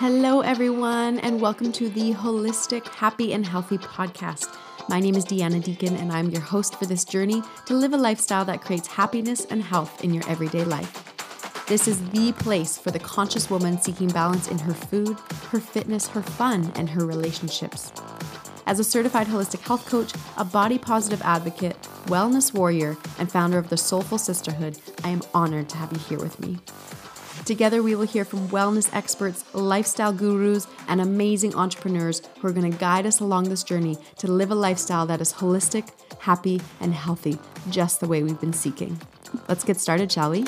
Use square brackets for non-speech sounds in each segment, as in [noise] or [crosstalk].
Hello, everyone, and welcome to the Holistic, Happy, and Healthy podcast. My name is Deanna Deacon, and I'm your host for this journey to live a lifestyle that creates happiness and health in your everyday life. This is the place for the conscious woman seeking balance in her food, her fitness, her fun, and her relationships. As a certified holistic health coach, a body positive advocate, wellness warrior, and founder of the Soulful Sisterhood, I am honored to have you here with me. Together, we will hear from wellness experts, lifestyle gurus, and amazing entrepreneurs who are going to guide us along this journey to live a lifestyle that is holistic, happy, and healthy, just the way we've been seeking. Let's get started, shall we?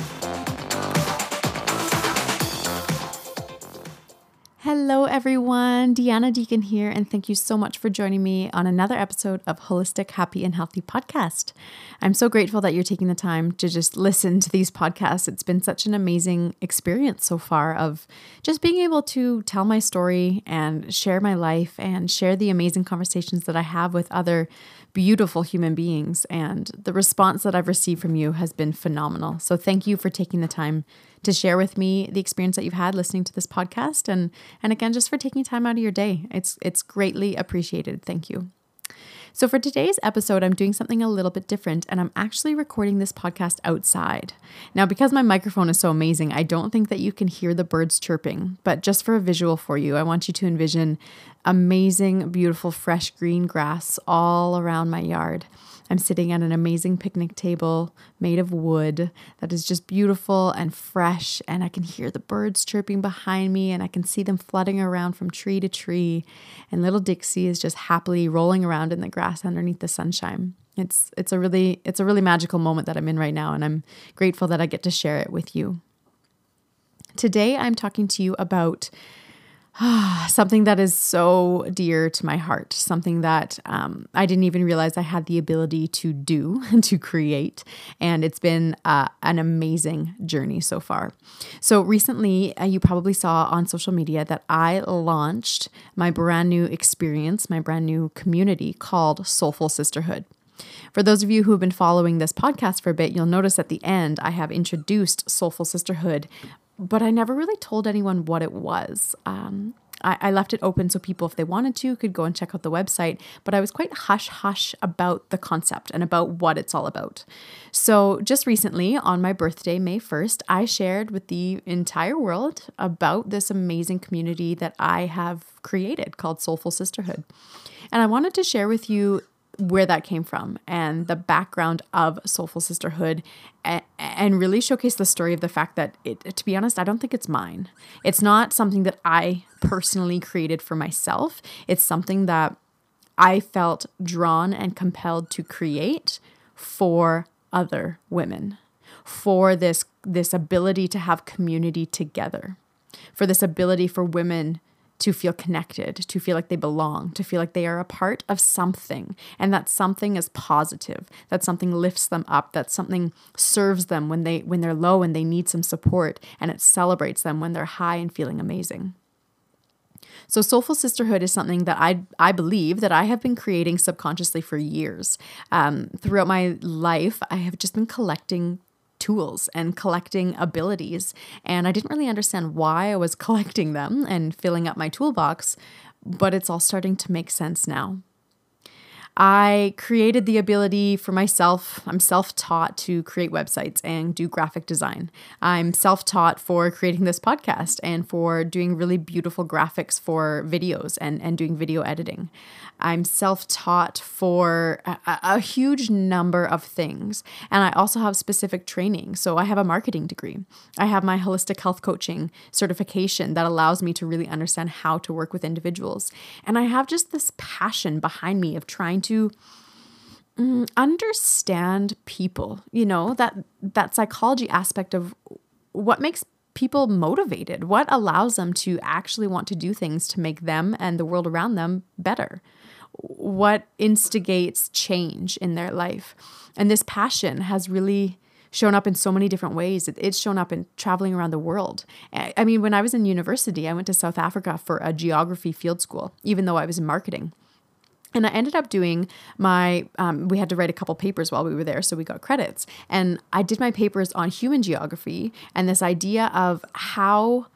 Everyone. Deanna Deacon here, and thank you so much for joining me on another episode of Holistic, Happy, and Healthy podcast. I'm so grateful that you're taking the time to just listen to these podcasts. It's been such an amazing experience so far of just being able to tell my story and share my life and share the amazing conversations that I have with other beautiful human beings. And the response that I've received from you has been phenomenal. So thank you for taking the time to share with me the experience that you've had listening to this podcast and and again just for taking time out of your day. It's it's greatly appreciated. Thank you. So, for today's episode, I'm doing something a little bit different, and I'm actually recording this podcast outside. Now, because my microphone is so amazing, I don't think that you can hear the birds chirping, but just for a visual for you, I want you to envision amazing, beautiful, fresh green grass all around my yard. I'm sitting at an amazing picnic table made of wood that is just beautiful and fresh. And I can hear the birds chirping behind me and I can see them flutting around from tree to tree. And little Dixie is just happily rolling around in the grass underneath the sunshine. It's it's a really it's a really magical moment that I'm in right now and I'm grateful that I get to share it with you. Today I'm talking to you about [sighs] something that is so dear to my heart, something that um, I didn't even realize I had the ability to do and [laughs] to create. And it's been uh, an amazing journey so far. So, recently, uh, you probably saw on social media that I launched my brand new experience, my brand new community called Soulful Sisterhood. For those of you who have been following this podcast for a bit, you'll notice at the end I have introduced Soulful Sisterhood but I never really told anyone what it was. Um, I, I, left it open so people, if they wanted to, could go and check out the website. But I was quite hush hush about the concept and about what it's all about. So, just recently, on my birthday, May 1st, I shared with the entire world about this amazing community that I have created called Soulful Sisterhood. And I wanted to share with you where that came from and the background of Soulful Sisterhood and, and really showcase the story of the fact that it to be honest, I don't think it's mine. It's not something that I personally created for myself. It's something that I felt drawn and compelled to create for other women. For this this ability to have community together. For this ability for women to feel connected, to feel like they belong, to feel like they are a part of something, and that something is positive, that something lifts them up, that something serves them when they when they're low and they need some support, and it celebrates them when they're high and feeling amazing. So soulful sisterhood is something that I I believe that I have been creating subconsciously for years. Um, throughout my life, I have just been collecting tools and collecting abilities. And I didn't really understand why I was [laughs] collecting them and filling up my toolbox, but it's all starting to make sense now. I created the ability for myself. I'm self taught to create websites and do graphic design. I'm self taught for creating this podcast and for doing really beautiful graphics for videos and, and doing video editing. I'm self taught for a, a, huge number of things. And I also have specific training. So I have a marketing degree, I have my holistic health coaching certification that allows me to really understand how to work with individuals. And I have just this passion behind me of trying to mm, understand people you know that that psychology aspect of what makes people motivated what allows them to actually want to do things to make them and the world around them better what instigates change in their life. And this passion has really shown up in so many different ways. It's shown up in traveling around the world. I mean, when I was in university, I went to South Africa for a geography field school, even though I was in marketing. And I ended up doing my, um, we had to write a couple papers while we were there, so we got credits. And I did my papers on human geography and this idea of how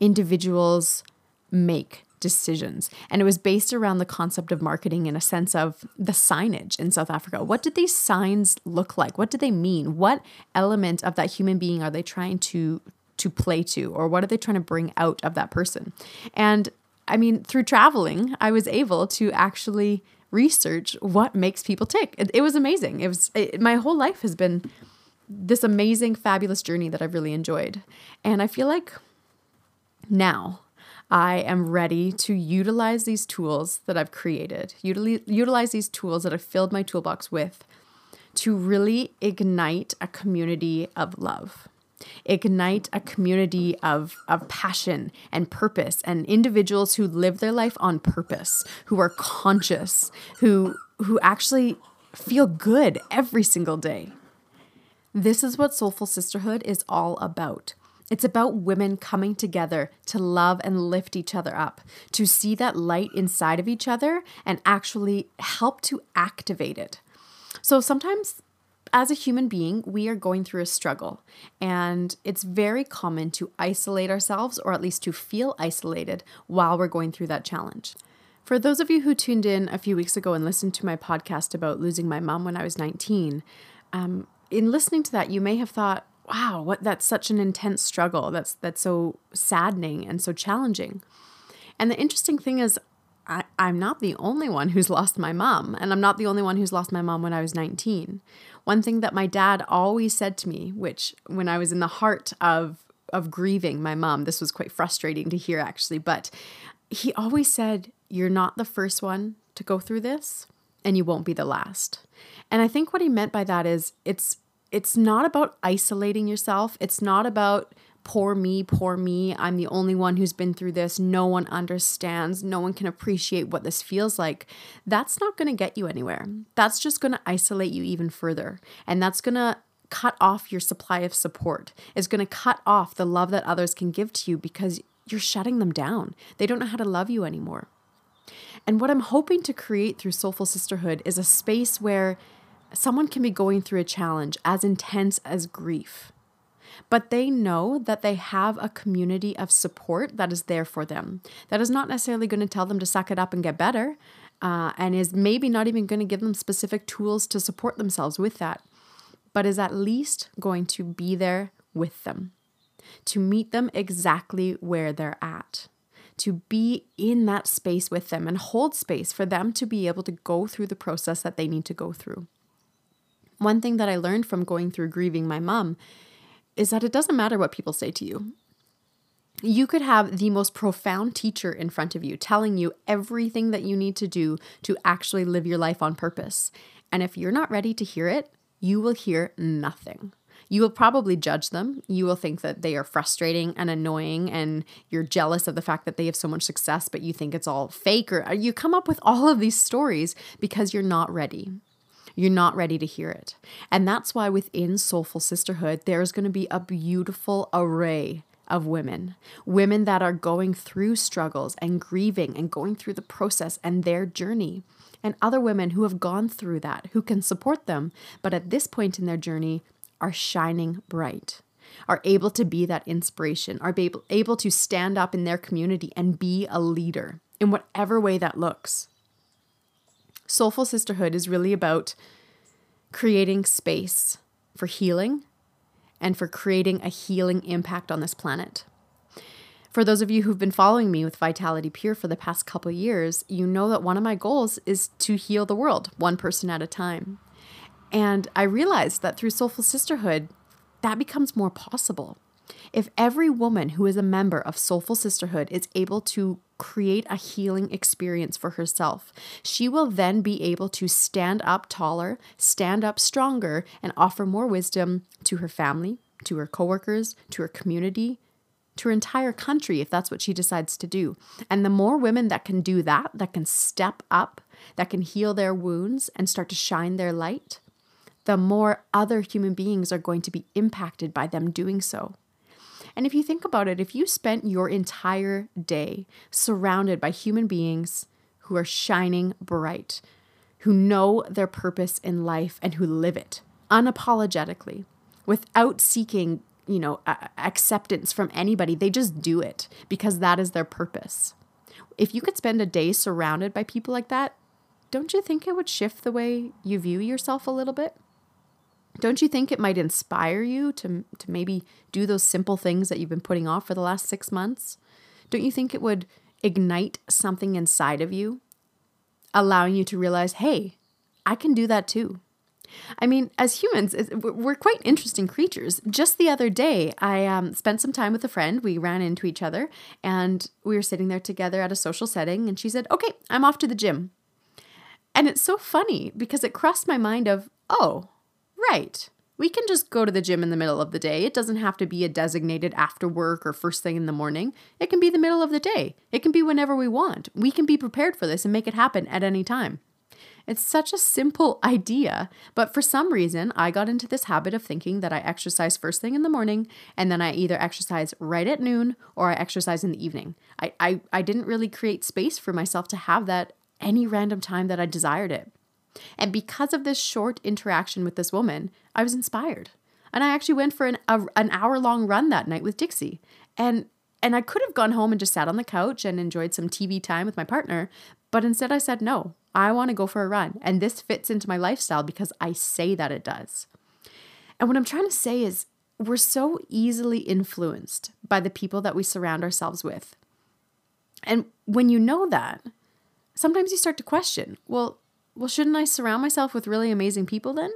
individuals make decisions. And it was based around the concept of marketing in a sense of the signage in South Africa. What did these signs look like? What do they mean? What element of that human being are they trying to to play to or what are they trying to bring out of that person? And I mean, through traveling, I was able to actually research what makes people tick. It, it was amazing. It was it, my whole life has been this amazing, fabulous journey that I've really enjoyed. And I feel like now I am ready to utilize these tools that I've created, utilize these tools that I've filled my toolbox with to really ignite a community of love ignite a community of, of passion and purpose and individuals who live their life on purpose, who are conscious, who who actually feel good every single day. This is what Soulful Sisterhood is all about. It's about women coming together to love and lift each other up, to see that light inside of each other and actually help to activate it. So sometimes as a human being, we are going through a struggle, and it's very common to isolate ourselves or at least to feel isolated while we're going through that challenge. For those of you who tuned in a few weeks ago and listened to my podcast about losing my mom when I was 19, um, in listening to that, you may have thought, wow, what that's such an intense struggle. That's that's so saddening and so challenging. And the interesting thing is I, I'm not the only one who's lost my mom, and I'm not the only one who's lost my mom when I was 19. One thing that my dad always said to me, which when I was in the heart of of grieving my mom, this was quite frustrating to hear actually, but he always said, You're not the first one to go through this, and you won't be the last. And I think what he meant by that is it's it's not about isolating yourself. It's not about poor me, poor me. I'm the only one who's been through this. No one understands. No one can appreciate what this feels like. That's not going to get you anywhere. That's just going to isolate you even further. And that's going to cut off your supply of support. It's going to cut off the love that others can give to you because you're shutting them down. They don't know how to love you anymore. And what I'm hoping to create through Soulful Sisterhood is a space where someone can be going through a challenge as intense as grief. But they know that they have a community of support that is there for them. That is not necessarily going to tell them to suck it up and get better, uh, and is maybe not even going to give them specific tools to support themselves with that, but is at least going to be there with them, to meet them exactly where they're at to be in that space with them and hold space for them to be able to go through the process that they need to go through. One thing that I learned from going through grieving my mom is that it doesn't matter what people say to you. You could have the most profound teacher in front of you telling you everything that you need to do to actually live your life on purpose. And if you're not ready to hear it, you will hear nothing. You will probably judge them. You will think that they are frustrating and annoying, and you're jealous of the fact that they have so much success, but you think it's all fake, or you come up with all of these stories because you're not ready. You're not ready to hear it. And that's why within Soulful Sisterhood, there's going to be a beautiful array of women, women that are going through struggles and grieving and going through the process and their journey, and other women who have gone through that, who can support them, but at this point in their journey are shining bright, are able to be that inspiration, are able, able to stand up in their community and be a leader in whatever way that looks. Soulful Sisterhood is really about creating space for healing and for creating a healing impact on this planet. For those of you who've been following me with Vitality Pure for the past couple years, you know that one of my goals is to heal the world, one person at a time. And I realized that through Soulful Sisterhood, that becomes more possible. If every woman who is a member of Soulful Sisterhood is able to create a healing experience for herself, she will then be able to stand up taller, stand up stronger, and offer more wisdom to her family, to her coworkers, to her community, to her entire country if that's what she decides to do. And the more women that can do that, that can step up, that can heal their wounds and start to shine their light, the more other human beings are going to be impacted by them doing so. And if you think about it, if you spent your entire day surrounded by human beings who are shining bright, who know their purpose in life and who live it unapologetically, without seeking, you know, acceptance from anybody, they just do it because that is their purpose. If you could spend a day surrounded by people like that, don't you think it would shift the way you view yourself a little bit? Don't you think it might inspire you to, to maybe do those simple things that you've been putting off for the last six months? Don't you think it would ignite something inside of you, allowing you to realize, hey, I can do that too? I mean, as humans, we're quite interesting creatures. Just the other day, I um, spent some time with a friend. We ran into each other and we were sitting there together at a social setting. And she said, Okay, I'm off to the gym. And it's so funny because it crossed my mind of, oh, right. We can just go to the gym in the middle of the day. It doesn't have to be a designated after work or first thing in the morning. It can be the middle of the day. It can be whenever we want. We can be prepared for this and make it happen at any time. It's such a simple [laughs] idea, but for some reason, I got into this habit of thinking that I exercise first thing in the morning and then I either exercise right at noon or I exercise in the evening. I, I, I didn't really create space for myself to have that any random time that I desired it. And because of this short interaction with this woman, I was inspired. And I actually went for an, a, an hour long run that night with Dixie. And and I could have gone home and just sat on the couch and enjoyed some TV time with my partner, but instead I said no. I want to go for a run. And this fits into my lifestyle because I say that it does. And what I'm trying to say is, we're so easily influenced by the people that we surround ourselves with. And when you know that, sometimes you start to question, well, well, shouldn't I surround myself with really amazing people then?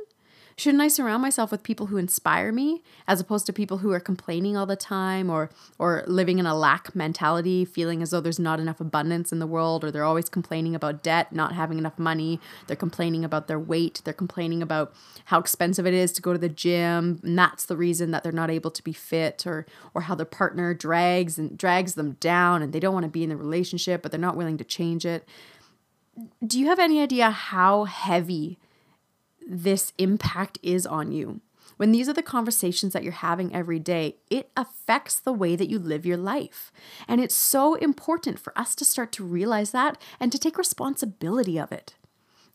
Shouldn't I surround myself with people who inspire me as opposed to people who are complaining all the time or or living in a lack mentality, feeling as though there's not enough abundance in the world or they're always complaining about debt, not having enough money, they're complaining about their weight, they're complaining about how expensive it is to go to the gym, and that's the reason that they're not able to be fit or or how their partner drags and drags them down and they don't want to be in the relationship but they're not willing to change it. Do you have any idea how heavy this impact is on you. When these are the conversations that you're having every day, it affects the way that you live your life. And it's so important for us to start to realize that and to take responsibility of it.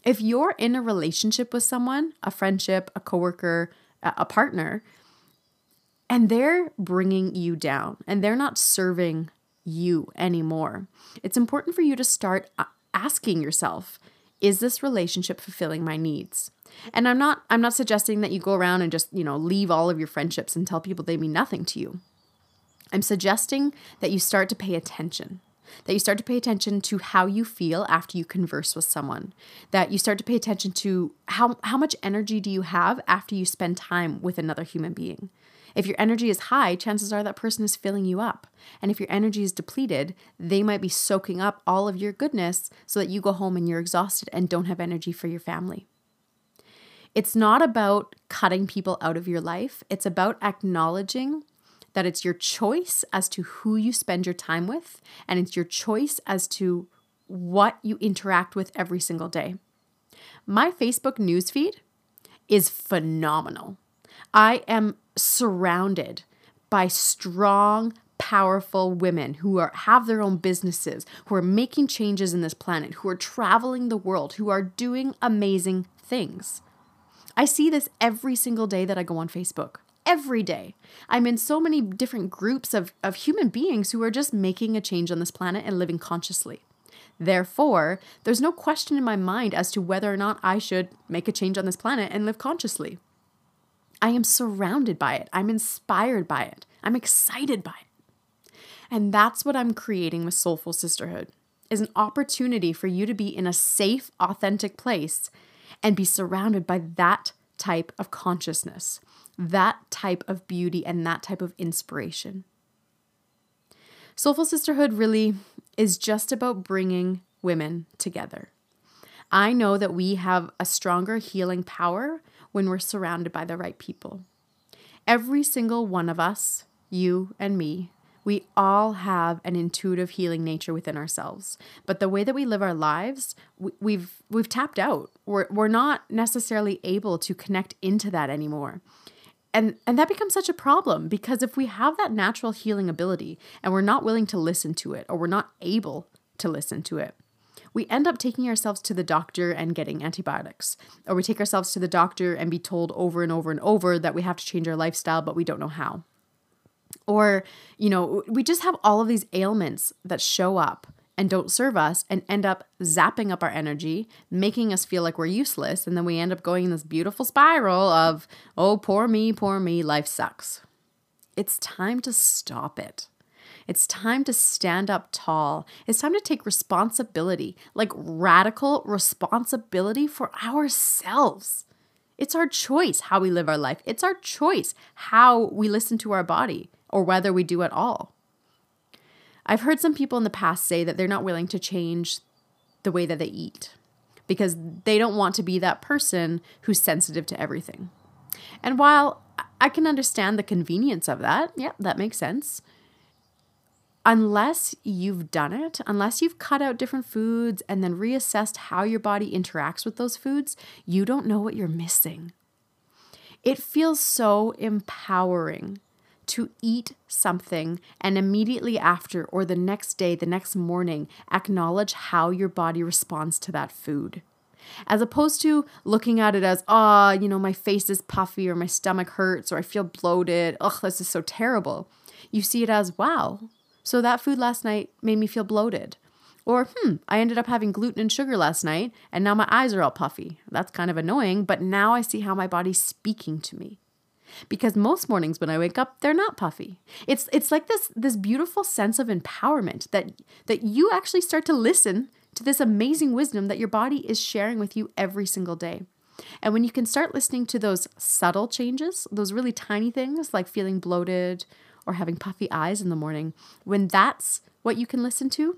If you're in a relationship with someone, a friendship, a coworker, a partner, and they're bringing you down and they're not serving you anymore, it's important for you to start uh, asking yourself, is this relationship fulfilling my needs? And I'm not I'm not suggesting that you go around and just, you know, leave all of your friendships and tell people they mean nothing to you. I'm suggesting that you start to pay attention. That you start to pay attention to how you feel after you converse with someone. That you start to pay attention to how how much energy do you have after you spend time with another human being. If your energy is high, chances are that person is filling you up. And if your energy is depleted, they might be soaking up all of your goodness so that you go home and you're exhausted and don't have energy for your family. It's not about cutting people out of your life, it's about acknowledging that it's your choice as to who you spend your time with, and it's your choice as to what you interact with every single day. My Facebook newsfeed is phenomenal. I am surrounded by strong, powerful women who are have their own businesses, who are making changes in this planet, who are traveling the world, who are doing amazing things. I see this every single day that I go on Facebook. Every day. I'm in so many different groups of, of human beings who are just making a change on this planet and living consciously. Therefore, there's no question in my mind as to whether or not I should make a change on this planet and live consciously. I am surrounded by it. I'm inspired by it. I'm excited by it. And that's what I'm creating with Soulful Sisterhood is an opportunity for you to be in a safe, authentic place and be surrounded by that type of consciousness, that type of beauty, and that type of inspiration. Soulful Sisterhood really is just about bringing women together. I know that we have a stronger healing power when we're surrounded by the right people. Every single one of us, you and me, we all have an intuitive healing nature within ourselves. But the way that we live our lives, we, we've we've tapped out. We're we're not necessarily able to connect into that anymore. And and that becomes such a problem because if we have that natural healing ability and we're not willing to listen to it or we're not able to listen to it, we end up taking ourselves to the doctor and getting antibiotics. Or we take ourselves to the doctor and be told over and over and over that we have to change our lifestyle, but we don't know how. Or, you know, we just have all of these ailments that show up and don't serve us and end up zapping up our energy, making us feel like we're useless. And then we end up going in this beautiful spiral of, oh, poor me, poor me, life sucks. It's time to stop it. It's time to stand up tall. It's time to take responsibility, like radical responsibility for ourselves. It's our choice how we live our life. It's our choice how we listen to our body or whether we do at all. I've heard some people in the past say that they're not willing to change the way that they eat because they don't want to be that person who's sensitive to everything. And while I can understand the convenience of that, yeah, that makes sense. Unless you've done it, unless you've cut out different foods and then reassessed how your body interacts with those foods, you don't know what you're missing. It feels so empowering to eat something and immediately after, or the next day, the next morning, acknowledge how your body responds to that food. As opposed to looking at it as, ah, oh, you know, my face is puffy or my stomach hurts or I feel bloated. Ugh, this is so terrible. You see it as, wow, so that food last night made me feel bloated. Or, hmm, I ended up having gluten and sugar last night and now my eyes are all puffy. That's kind of annoying, but now I see how my body's speaking to me because most mornings when I wake up, they're not puffy. It's it's like this this beautiful sense of empowerment that that you actually start to listen to this amazing wisdom that your body is sharing with you every single day. And when you can start listening to those subtle changes, those really tiny things like feeling bloated or having puffy eyes in the morning, when that's what you can listen to,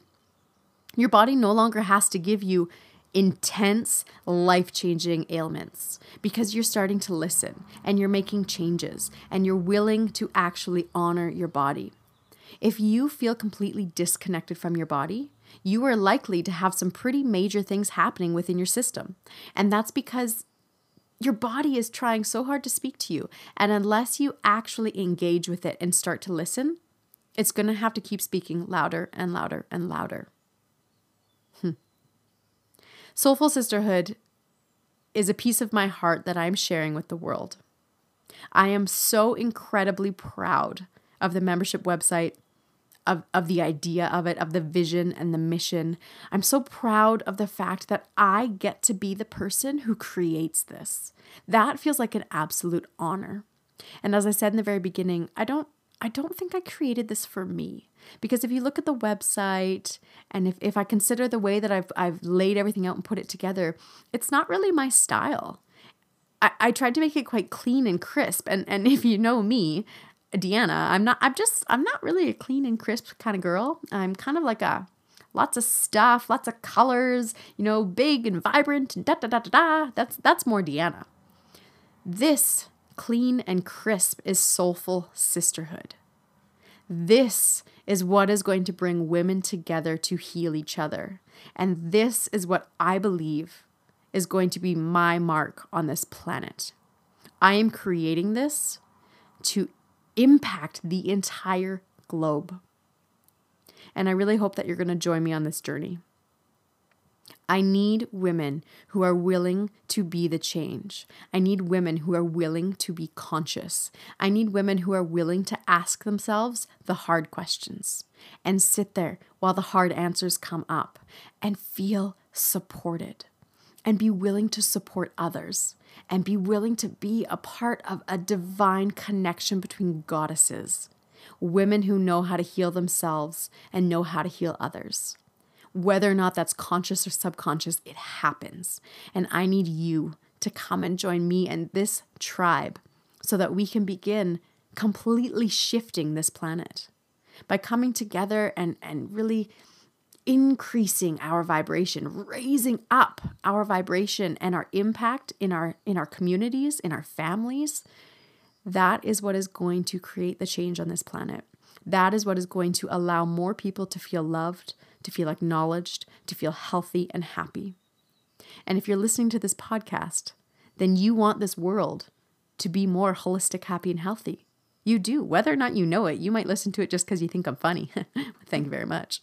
your body no longer has to give you intense, life changing ailments because you're starting to listen and you're making changes and you're willing to actually honor your body. If you feel completely disconnected from your body, you are likely to have some pretty major things happening within your system. And that's because your body is trying so hard to speak to you. And unless you actually engage with it and start to listen, it's going to have to keep speaking louder and louder and louder. Hmm. Soulful Sisterhood is a piece of my heart that I'm sharing with the world. I am so incredibly proud of the membership website, of, of the idea of it, of the vision and the mission. I'm so proud of the fact that I get to be the person who creates this. That feels like an absolute honor. And as I said in the very beginning, I don't I don't think I created this for me. Because if you look at the website and if, if I consider the way that I've, I've laid everything out and put it together, it's not really my style. I, I tried to make it quite clean and crisp. And, and [laughs] if you know me, Deanna, I'm not, I'm just, I'm not really a clean and crisp kind of girl. I'm kind of like a, lots of stuff, lots of colors, you know, big and vibrant and da da da da da. That's, that's more Deanna. This clean and crisp is soulful sisterhood. This is what is going to bring women together to heal each other. And this is what I believe is going to be my mark on this planet. I am creating this to impact the entire globe. And I really hope that you're going to join me on this journey. I need women who are willing to be the change. I need women who are willing to be conscious. I need women who are willing to ask themselves the hard questions and sit there while the hard answers come up and feel supported and be willing to support others and be willing to be a part of a divine connection between goddesses, women who know how to heal themselves and know how to heal others. Whether or not that's conscious or subconscious, it happens. And I need you to come and join me and this tribe so that we can begin completely shifting this planet by coming together and, and really increasing our vibration raising up our vibration and our impact in our in our communities in our families that is what is going to create the change on this planet that is what is going to allow more people to feel loved to feel acknowledged, to feel healthy and happy. And if you're listening to this podcast, then you want this world to be more holistic, happy, and healthy. You do. Whether or not you know it, you might listen to it just because you think I'm funny. [laughs] Thank you very much.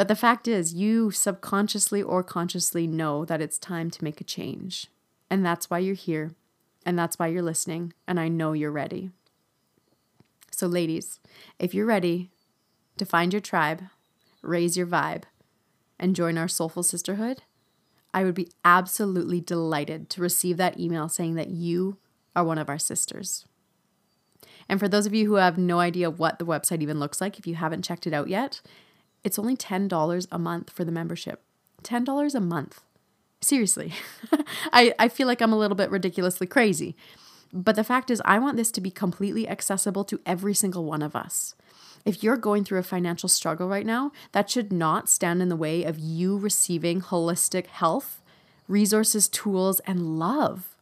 But the fact is, you subconsciously or consciously know that it's time to make a change. And that's why you're here. And that's why you're listening. And I know you're ready. So, ladies, if you're ready to find your tribe, raise your vibe, and join our Soulful Sisterhood, I would be absolutely delighted to receive that email saying that you are one of our sisters. And for those of you who have no idea what the website even looks like, if you haven't checked it out yet, it's only $10 a month for the membership. $10 a month. Seriously. [laughs] I, I feel like I'm a little bit ridiculously crazy. But the fact is, I want this to be completely accessible to every single one of us. If you're going through a financial struggle right now, that should not stand in the way of you receiving holistic health, resources, tools, and love.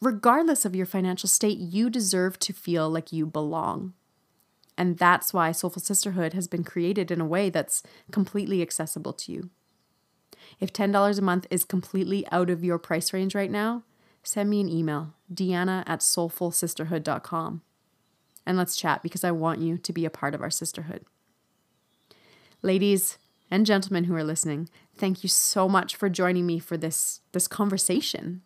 Regardless of your financial state, you deserve to feel like you belong. And that's why Soulful Sisterhood has been created in a way that's completely accessible to you. If $10 a month is completely out of your price range right now, send me an email, deanna at soulfulsisterhood.com and let's chat because I want you to be a part of our sisterhood. Ladies and gentlemen who are listening, thank you so much for joining me for this this conversation.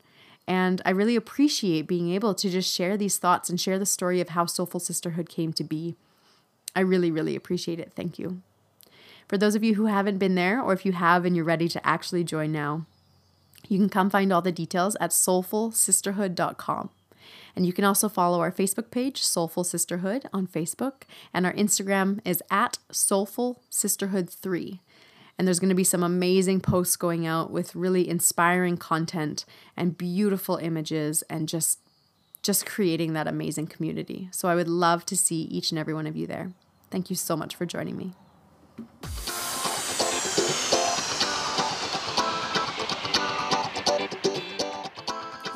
And I really appreciate being able to just share these thoughts and share the story of how Soulful Sisterhood came to be. I really, really appreciate it. Thank you. For those of you who haven't been there, or if you have and you're ready to actually join now, you can come find all the details at soulfulsisterhood.com. And you can also follow our Facebook page, Soulful Sisterhood, on Facebook. And our Instagram is at Soulful Sisterhood 3. And there's going to be some amazing posts going out with really inspiring content and beautiful images and just just creating that amazing community. So I would love to see each and every one of you there. Thank you so much for joining me.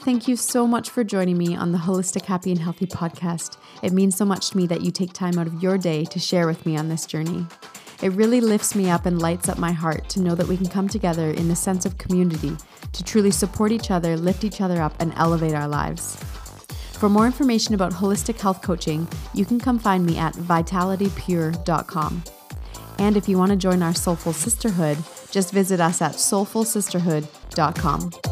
Thank you so much for joining me on the Holistic Happy and Healthy podcast. It means so much to me that you take time out of your day to share with me on this journey. It really lifts me up and lights up my heart to know that we can come together in a sense of community to truly support each other, lift each other up, and elevate our lives. For more information about holistic health coaching, you can come find me at vitalitypure.com. And if you want to join our Soulful Sisterhood, just visit us at soulfulsisterhood.com.